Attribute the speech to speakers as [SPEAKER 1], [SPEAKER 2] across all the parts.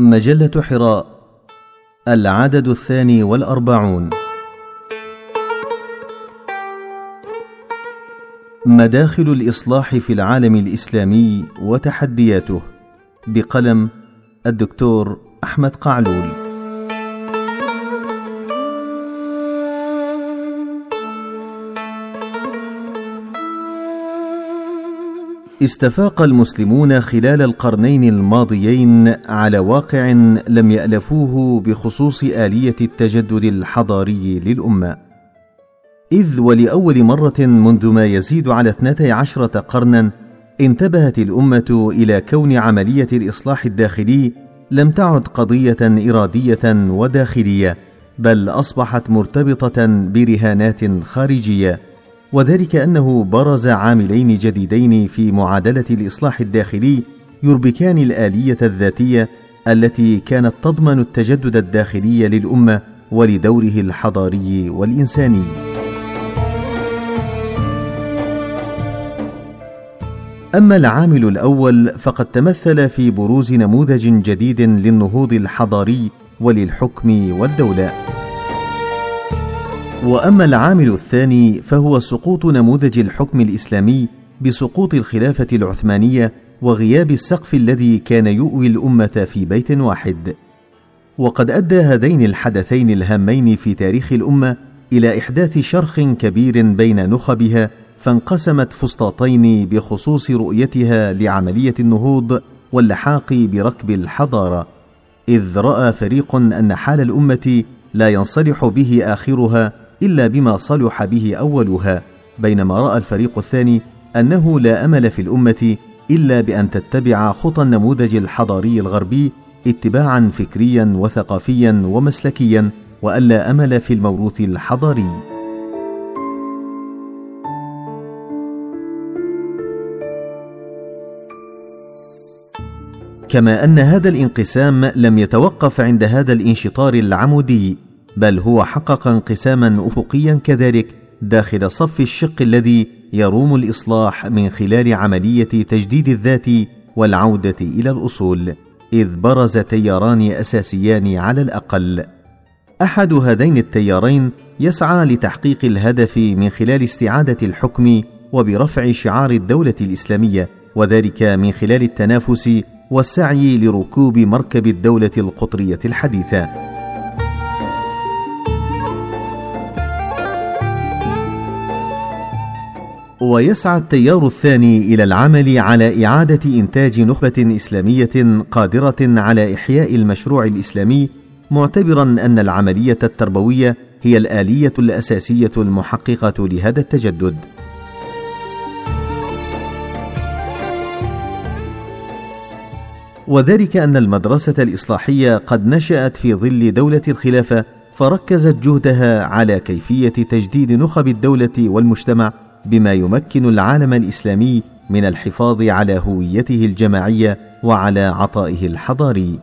[SPEAKER 1] مجلة حراء العدد الثاني والأربعون. مداخل الإصلاح في العالم الإسلامي وتحدياته بقلم الدكتور أحمد قعلول. استفاق المسلمون خلال القرنين الماضيين على واقع لم يألفوه بخصوص آلية التجدد الحضاري للأمة. إذ ولأول مرة منذ ما يزيد على اثنتي عشرة قرنا انتبهت الأمة إلى كون عملية الإصلاح الداخلي لم تعد قضية إرادية وداخلية بل أصبحت مرتبطة برهانات خارجية. وذلك أنه برز عاملين جديدين في معادلة الإصلاح الداخلي يربكان الآلية الذاتية التي كانت تضمن التجدد الداخلي للأمة ولدوره الحضاري والإنساني. أما العامل الأول فقد تمثل في بروز نموذج جديد للنهوض الحضاري وللحكم والدولة. وأما العامل الثاني فهو سقوط نموذج الحكم الإسلامي بسقوط الخلافة العثمانية وغياب السقف الذي كان يؤوي الأمة في بيت واحد. وقد أدى هذين الحدثين الهامين في تاريخ الأمة إلى إحداث شرخ كبير بين نخبها فانقسمت فسطاطين بخصوص رؤيتها لعملية النهوض واللحاق بركب الحضارة إذ رأى فريق أن حال الأمة لا ينصلح به آخرها إلا بما صلح به أولها بينما رأى الفريق الثاني أنه لا أمل في الأمة إلا بأن تتبع خطى النموذج الحضاري الغربي اتباعا فكريا وثقافيا ومسلكيا والا أمل في الموروث الحضاري. كما أن هذا الانقسام لم يتوقف عند هذا الانشطار العمودي. بل هو حقق انقساما أفقيا كذلك داخل صف الشق الذي يروم الإصلاح من خلال عملية تجديد الذات والعودة إلى الأصول إذ برز تياران أساسيان على الأقل. أحد هذين التيارين يسعى لتحقيق الهدف من خلال استعادة الحكم وبرفع شعار الدولة الإسلامية وذلك من خلال التنافس والسعي لركوب مركب الدولة القطرية الحديثة. ويسعى التيار الثاني إلى العمل على إعادة إنتاج نخبة إسلامية قادرة على إحياء المشروع الإسلامي معتبرا أن العملية التربوية هي الآلية الأساسية المحققة لهذا التجدد. وذلك أن المدرسة الإصلاحية قد نشأت في ظل دولة الخلافة فركزت جهدها على كيفية تجديد نخب الدولة والمجتمع بما يمكن العالم الإسلامي من الحفاظ على هويته الجماعية وعلى عطائه الحضاري.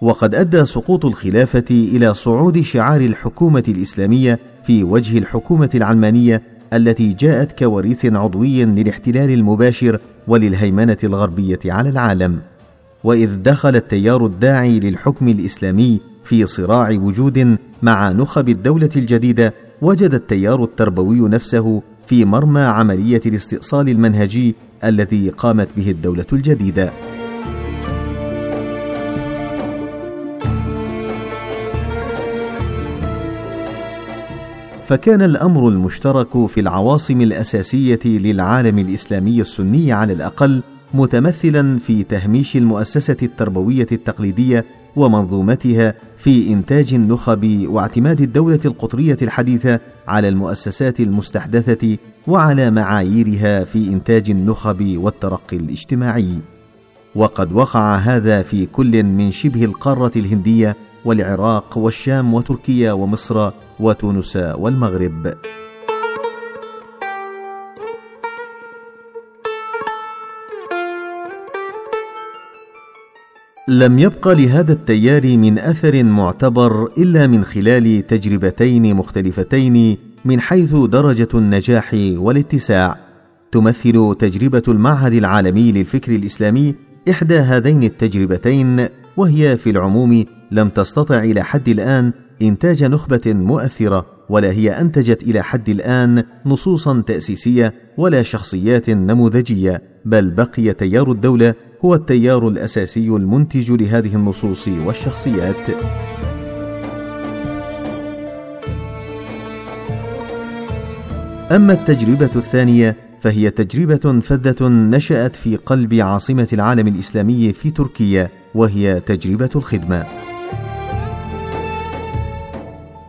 [SPEAKER 1] وقد أدى سقوط الخلافة إلى صعود شعار الحكومة الإسلامية في وجه الحكومة العلمانية التي جاءت كوريث عضوي للاحتلال المباشر وللهيمنة الغربية على العالم. وإذ دخل التيار الداعي للحكم الإسلامي في صراع وجود مع نخب الدولة الجديدة وجد التيار التربوي نفسه في مرمى عملية الاستئصال المنهجي الذي قامت به الدولة الجديدة. فكان الأمر المشترك في العواصم الأساسية للعالم الإسلامي السني على الأقل متمثلا في تهميش المؤسسة التربوية التقليدية ومنظومتها في إنتاج النخب واعتماد الدولة القطرية الحديثة على المؤسسات المستحدثة وعلى معاييرها في إنتاج النخب والترقي الاجتماعي. وقد وقع هذا في كل من شبه القارة الهندية والعراق والشام وتركيا ومصر وتونس والمغرب. لم يبق لهذا التيار من أثر معتبر إلا من خلال تجربتين مختلفتين من حيث درجة النجاح والاتساع. تمثل تجربة المعهد العالمي للفكر الإسلامي إحدى هذين التجربتين وهي في العموم لم تستطع إلى حد الآن إنتاج نخبة مؤثرة ولا هي أنتجت إلى حد الآن نصوصا تأسيسية ولا شخصيات نموذجية بل بقي تيار الدولة هو التيار الأساسي المنتج لهذه النصوص والشخصيات. أما التجربة الثانية فهي تجربة فذة نشأت في قلب عاصمة العالم الإسلامي في تركيا وهي تجربة الخدمة.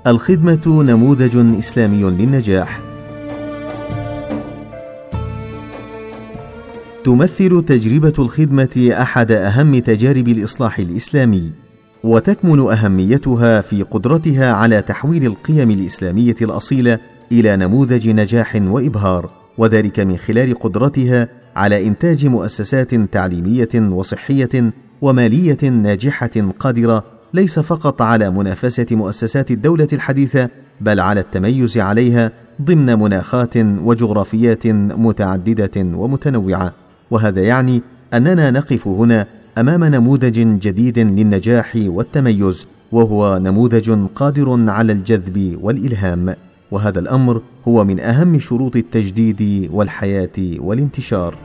[SPEAKER 1] الخدمة نموذج إسلامي للنجاح. تمثل تجربة الخدمة أحد أهم تجارب الإصلاح الإسلامي وتكمن أهميتها في قدرتها على تحويل القيم الإسلامية الأصيلة إلى نموذج نجاح وإبهار وذلك من خلال قدرتها على إنتاج مؤسسات تعليمية وصحية ومالية ناجحة قادرة ليس فقط على منافسة مؤسسات الدولة الحديثة بل على التميز عليها ضمن مناخات وجغرافيات متعددة ومتنوعة. وهذا يعني أننا نقف هنا أمام نموذج جديد للنجاح والتميز وهو نموذج قادر على الجذب والإلهام. وهذا الأمر هو من أهم شروط التجديد والحياة والانتشار.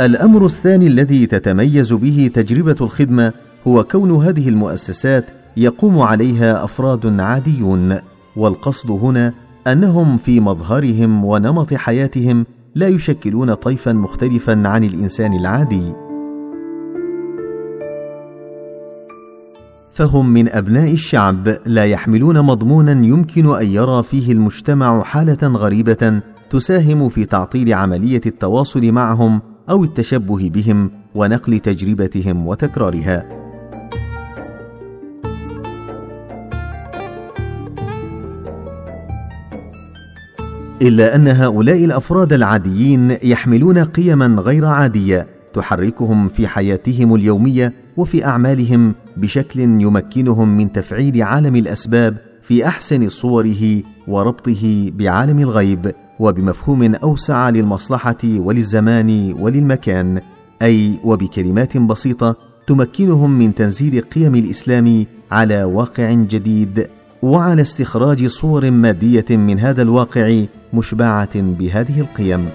[SPEAKER 1] الأمر الثاني الذي تتميز به تجربة الخدمة هو كون هذه المؤسسات يقوم عليها أفراد عاديون والقصد هنا أنهم في مظهرهم ونمط حياتهم لا يشكلون طيفا مختلفا عن الإنسان العادي. فهم من أبناء الشعب لا يحملون مضمونا يمكن أن يرى فيه المجتمع حالة غريبة تساهم في تعطيل عملية التواصل معهم أو التشبه بهم ونقل تجربتهم وتكرارها. إلا أن هؤلاء الأفراد العاديين يحملون قيما غير عادية تحركهم في حياتهم اليومية وفي أعمالهم بشكل يمكنهم من تفعيل عالم الأسباب في أحسن صوره وربطه بعالم الغيب وبمفهوم أوسع للمصلحة وللزمان وللمكان أي وبكلمات بسيطة تمكنهم من تنزيل قيم الإسلام على واقع جديد وعلى استخراج صور مادية من هذا الواقع مشبعة بهذه القيم.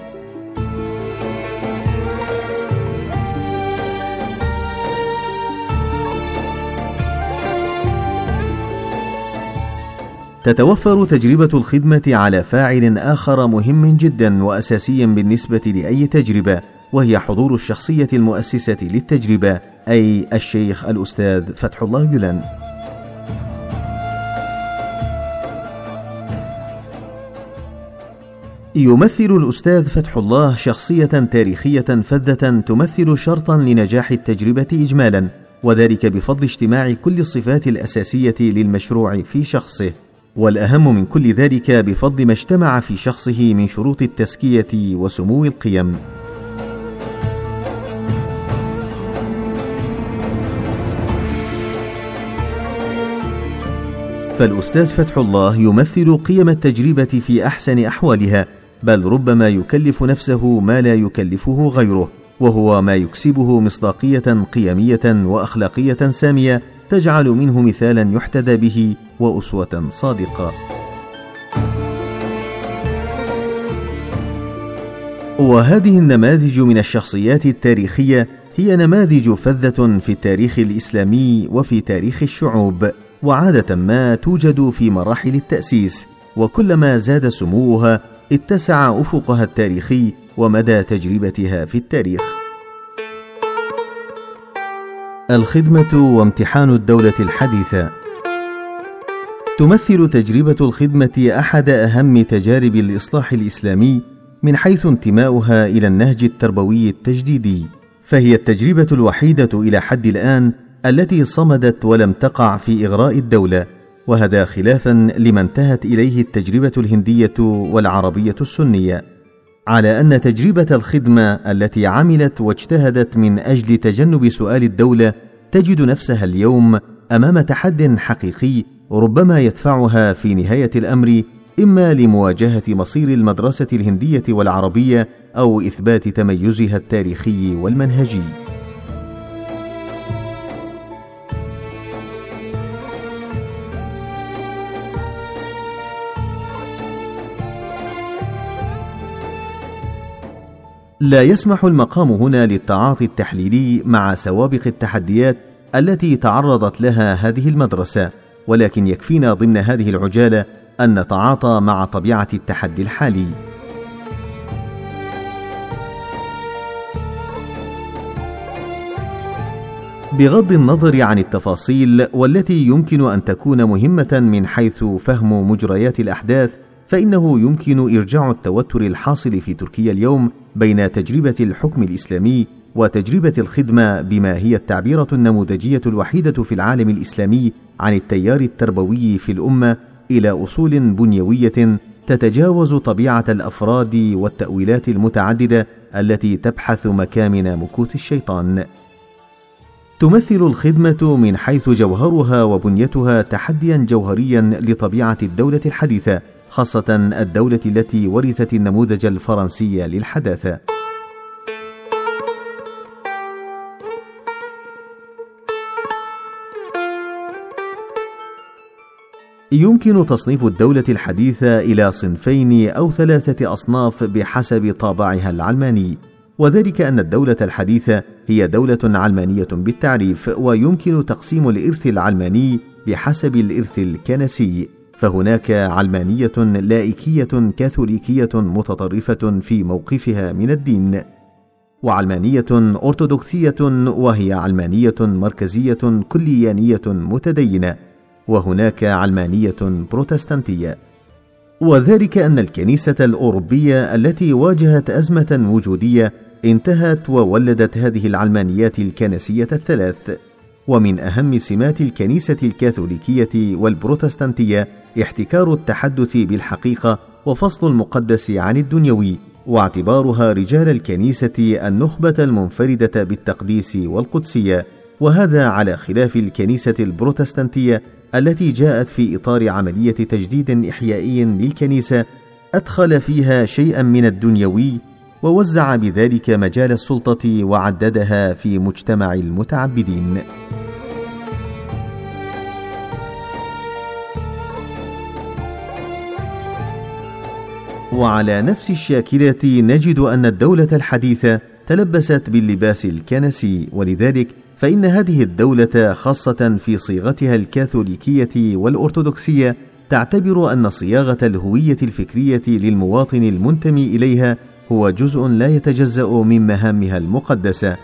[SPEAKER 1] تتوفر تجربة الخدمة على فاعل آخر مهم جدا وأساسي بالنسبة لأي تجربة وهي حضور الشخصية المؤسسة للتجربة أي الشيخ الأستاذ فتح الله جلان يمثل الأستاذ فتح الله شخصية تاريخية فذة تمثل شرطا لنجاح التجربة إجمالا وذلك بفضل اجتماع كل الصفات الأساسية للمشروع في شخصه. والأهم من كل ذلك بفضل ما اجتمع في شخصه من شروط التزكية وسمو القيم. فالأستاذ فتح الله يمثل قيم التجربة في أحسن أحوالها بل ربما يكلف نفسه ما لا يكلفه غيره وهو ما يكسبه مصداقية قيمية وأخلاقية سامية تجعل منه مثالا يحتذى به وأسوة صادقة. وهذه النماذج من الشخصيات التاريخية هي نماذج فذة في التاريخ الإسلامي وفي تاريخ الشعوب وعادة ما توجد في مراحل التأسيس وكلما زاد سموها اتسع أفقها التاريخي ومدى تجربتها في التاريخ. الخدمة وامتحان الدولة الحديثة. تمثل تجربة الخدمة أحد أهم تجارب الإصلاح الإسلامي من حيث انتماؤها إلى النهج التربوي التجديدي. فهي التجربة الوحيدة إلى حد الآن التي صمدت ولم تقع في إغراء الدولة. وهذا خلافا لما انتهت إليه التجربة الهندية والعربية السنية على أن تجربة الخدمة التي عملت واجتهدت من أجل تجنب سؤال الدولة تجد نفسها اليوم أمام تحد حقيقي ربما يدفعها في نهاية الأمر إما لمواجهة مصير المدرسة الهندية والعربية أو إثبات تميزها التاريخي والمنهجي. لا يسمح المقام هنا للتعاطي التحليلي مع سوابق التحديات التي تعرضت لها هذه المدرسة ولكن يكفينا ضمن هذه العجالة أن نتعاطى مع طبيعة التحدي الحالي. بغض النظر عن التفاصيل والتي يمكن أن تكون مهمة من حيث فهم مجريات الأحداث فإنه يمكن إرجاع التوتر الحاصل في تركيا اليوم بين تجربة الحكم الإسلامي وتجربة الخدمة بما هي التعبيرة النموذجية الوحيدة في العالم الإسلامي عن التيار التربوي في الأمة إلى أصول بنيوية تتجاوز طبيعة الأفراد والتأويلات المتعددة التي تبحث مكامن مكوث الشيطان. تمثل الخدمة من حيث جوهرها وبنيتها تحديا جوهريا لطبيعة الدولة الحديثة خاصة الدولة التي ورثت النموذج الفرنسي للحداثة. يمكن تصنيف الدولة الحديثة إلى صنفين أو ثلاثة أصناف بحسب طابعها العلماني، وذلك أن الدولة الحديثة هي دولة علمانية بالتعريف، ويمكن تقسيم الإرث العلماني بحسب الإرث الكنسي، فهناك علمانية لائكية كاثوليكية متطرفة في موقفها من الدين، وعلمانية أرثوذكسية وهي علمانية مركزية كليانية متدينة. وهناك علمانية بروتستانتية وذلك أن الكنيسة الأوروبية التي واجهت أزمة وجودية انتهت وولدت هذه العلمانيات الكنسية الثلاث ومن أهم سمات الكنيسة الكاثوليكية والبروتستانتية احتكار التحدث بالحقيقة وفصل المقدس عن الدنيوي واعتبارها رجال الكنيسة النخبة المنفردة بالتقديس والقدسية وهذا على خلاف الكنيسة البروتستانتية التي جاءت في إطار عملية تجديد إحيائي للكنيسة أدخل فيها شيئا من الدنيوي ووزع بذلك مجال السلطة وعددها في مجتمع المتعبدين. وعلى نفس الشاكلة نجد أن الدولة الحديثة تلبست باللباس الكنسي ولذلك فإن هذه الدولة خاصة في صيغتها الكاثوليكية والأرثوذكسية تعتبر أن صياغة الهوية الفكرية للمواطن المنتمي إليها هو جزء لا يتجزأ من مهامها المقدسة.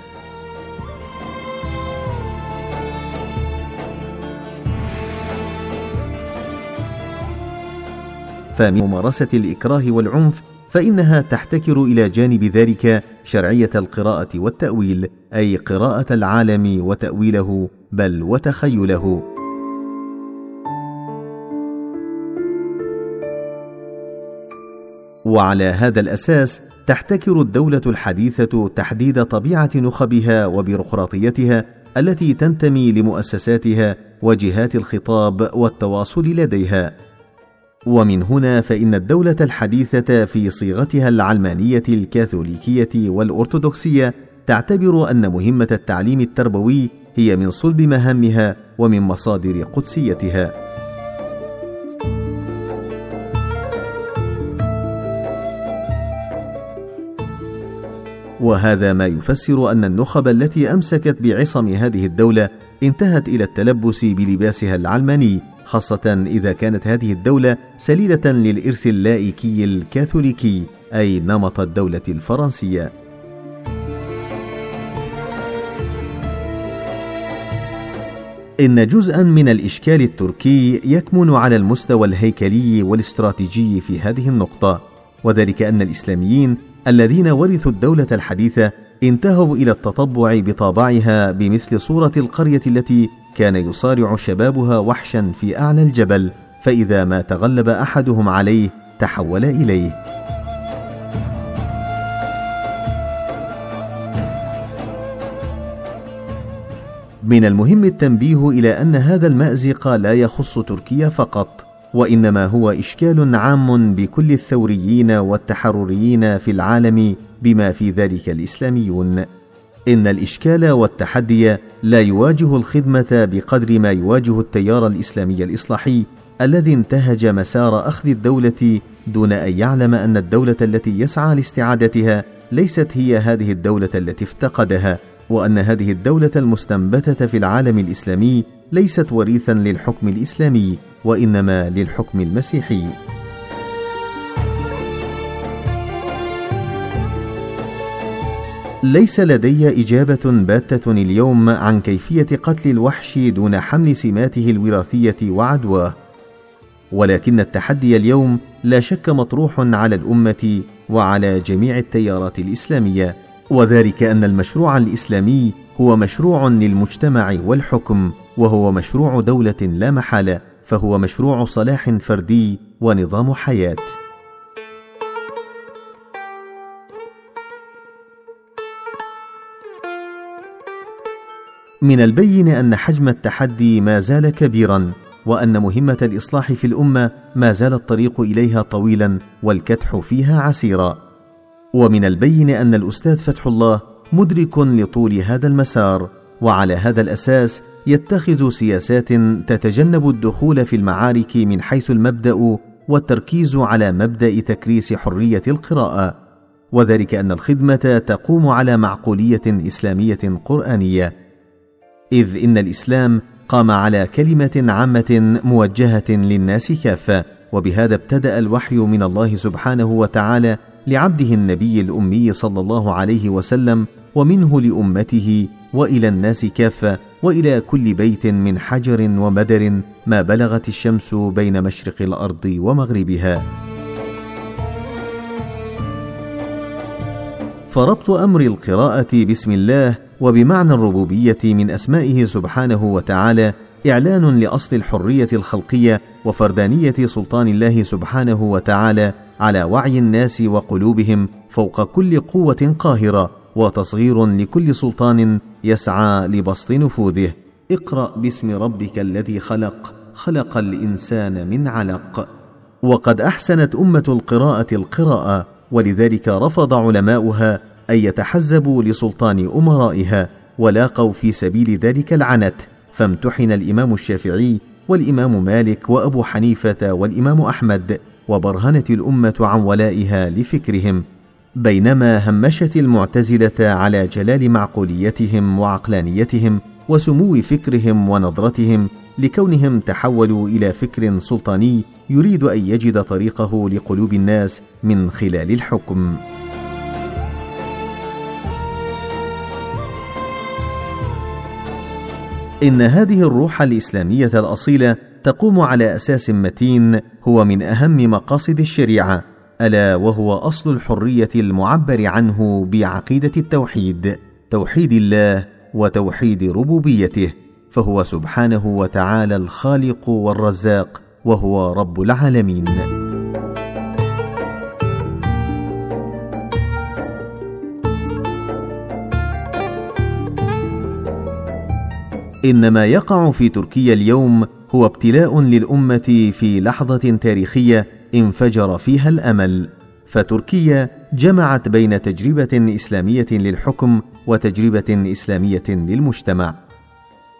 [SPEAKER 1] فمن ممارسة الإكراه والعنف فإنها تحتكر إلى جانب ذلك شرعية القراءة والتأويل أي قراءة العالم وتأويله بل وتخيله وعلى هذا الأساس تحتكر الدولة الحديثة تحديد طبيعة نخبها وبيروقراطيتها التي تنتمي لمؤسساتها وجهات الخطاب والتواصل لديها ومن هنا فإن الدولة الحديثة في صيغتها العلمانية الكاثوليكية والأرثوذكسية تعتبر أن مهمة التعليم التربوي هي من صلب مهامها ومن مصادر قدسيتها. وهذا ما يفسر أن النخب التي أمسكت بعصم هذه الدولة انتهت إلى التلبس بلباسها العلماني خاصة إذا كانت هذه الدولة سليلة للإرث اللائكي الكاثوليكي أي نمط الدولة الفرنسية. إن جزءا من الإشكال التركي يكمن على المستوى الهيكلي والاستراتيجي في هذه النقطة، وذلك أن الإسلاميين الذين ورثوا الدولة الحديثة انتهوا إلى التطبع بطابعها بمثل صورة القرية التي كان يصارع شبابها وحشا في أعلى الجبل فإذا ما تغلب أحدهم عليه تحول إليه. من المهم التنبيه إلى أن هذا المأزق لا يخص تركيا فقط وإنما هو إشكال عام بكل الثوريين والتحرريين في العالم بما في ذلك الإسلاميون. إن الإشكال والتحدي لا يواجه الخدمة بقدر ما يواجه التيار الإسلامي الإصلاحي الذي انتهج مسار أخذ الدولة دون أن يعلم أن الدولة التي يسعى لاستعادتها ليست هي هذه الدولة التي افتقدها وأن هذه الدولة المستنبتة في العالم الإسلامي ليست وريثا للحكم الإسلامي وإنما للحكم المسيحي. ليس لدي إجابة باتة اليوم عن كيفية قتل الوحش دون حمل سماته الوراثية وعدواه. ولكن التحدي اليوم لا شك مطروح على الأمة وعلى جميع التيارات الإسلامية. وذلك أن المشروع الإسلامي هو مشروع للمجتمع والحكم وهو مشروع دولة لا محالة فهو مشروع صلاح فردي ونظام حياة. من البين أن حجم التحدي ما زال كبيرا وأن مهمة الإصلاح في الأمة ما زال الطريق إليها طويلا والكدح فيها عسيرا. ومن البين أن الأستاذ فتح الله مدرك لطول هذا المسار وعلى هذا الأساس يتخذ سياسات تتجنب الدخول في المعارك من حيث المبدأ والتركيز على مبدأ تكريس حرية القراءة. وذلك أن الخدمة تقوم على معقولية إسلامية قرآنية. إذ إن الإسلام قام على كلمة عامة موجهة للناس كافة وبهذا ابتدأ الوحي من الله سبحانه وتعالى لعبده النبي الأمي صلى الله عليه وسلم ومنه لأمته وإلى الناس كافة وإلى كل بيت من حجر ومدر ما بلغت الشمس بين مشرق الأرض ومغربها. فربط أمر القراءة بسم الله وبمعنى الربوبية من أسمائه سبحانه وتعالى إعلان لأصل الحرية الخلقية وفردانية سلطان الله سبحانه وتعالى على وعي الناس وقلوبهم فوق كل قوة قاهرة وتصغير لكل سلطان يسعى لبسط نفوذه. اقرأ باسم ربك الذي خلق خلق الإنسان من علق. وقد أحسنت أمة القراءة القراءة ولذلك رفض علماؤها أن يتحزبوا لسلطان أمرائها ولاقوا في سبيل ذلك العنت. فامتحن الإمام الشافعي والإمام مالك وأبو حنيفة والإمام أحمد. وبرهنت الأمة عن ولائها لفكرهم بينما همشت المعتزلة على جلال معقوليتهم وعقلانيتهم وسمو فكرهم ونظرتهم لكونهم تحولوا إلى فكر سلطاني يريد أن يجد طريقه لقلوب الناس من خلال الحكم. إن هذه الروح الإسلامية الأصيلة تقوم على أساس متين هو من أهم مقاصد الشريعة ألا وهو أصل الحرية المعبر عنه بعقيدة التوحيد توحيد الله وتوحيد ربوبيته فهو سبحانه وتعالى الخالق والرزاق وهو رب العالمين. ان ما يقع في تركيا اليوم هو ابتلاء للأمة في لحظة تاريخية انفجر فيها الأمل. فتركيا جمعت بين تجربة إسلامية للحكم وتجربة إسلامية للمجتمع.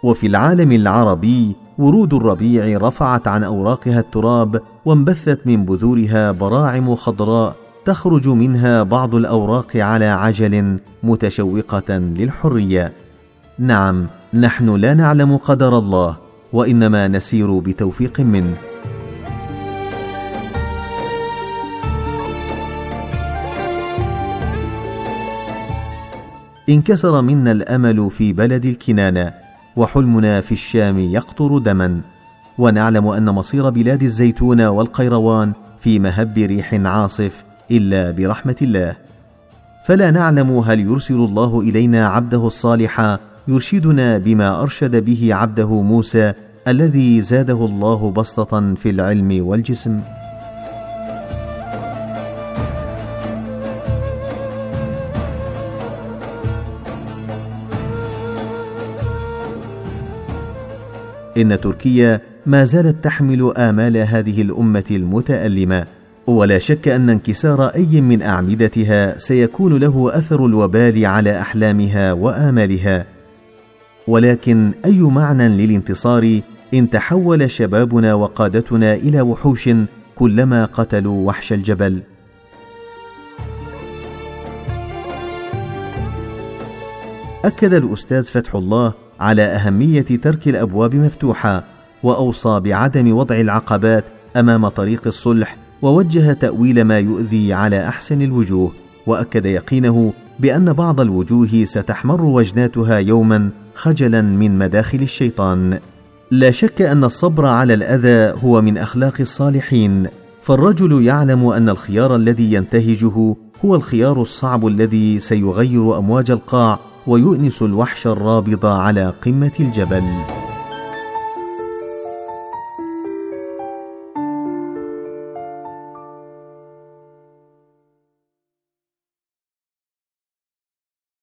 [SPEAKER 1] وفي العالم العربي ورود الربيع رفعت عن أوراقها التراب وانبثت من بذورها براعم خضراء تخرج منها بعض الأوراق على عجل متشوقة للحرية. نعم نحن لا نعلم قدر الله وإنما نسير بتوفيق منه. انكسر منا الأمل في بلد الكنانة وحلمنا في الشام يقطر دما. ونعلم أن مصير بلاد الزيتون والقيروان في مهب ريح عاصف إلا برحمة الله. فلا نعلم هل يرسل الله إلينا عبده الصالح يرشدنا بما أرشد به عبده موسى الذي زاده الله بسطة في العلم والجسم. إن تركيا ما زالت تحمل آمال هذه الأمة المتألمة ولا شك أن انكسار أي من أعمدتها سيكون له أثر الوبال على أحلامها وآمالها. ولكن أي معنى للانتصار إن تحول شبابنا وقادتنا إلى وحوش كلما قتلوا وحش الجبل؟ أكد الأستاذ فتح الله على أهمية ترك الأبواب مفتوحة وأوصى بعدم وضع العقبات أمام طريق الصلح ووجه تأويل ما يؤذي على أحسن الوجوه وأكد يقينه بأن بعض الوجوه ستحمر وجناتها يوما خجلا من مداخل الشيطان. لا شك أن الصبر على الأذى هو من أخلاق الصالحين فالرجل يعلم أن الخيار الذي ينتهجه هو الخيار الصعب الذي سيغير أمواج القاع ويؤنس الوحش الرابض على قمة الجبل.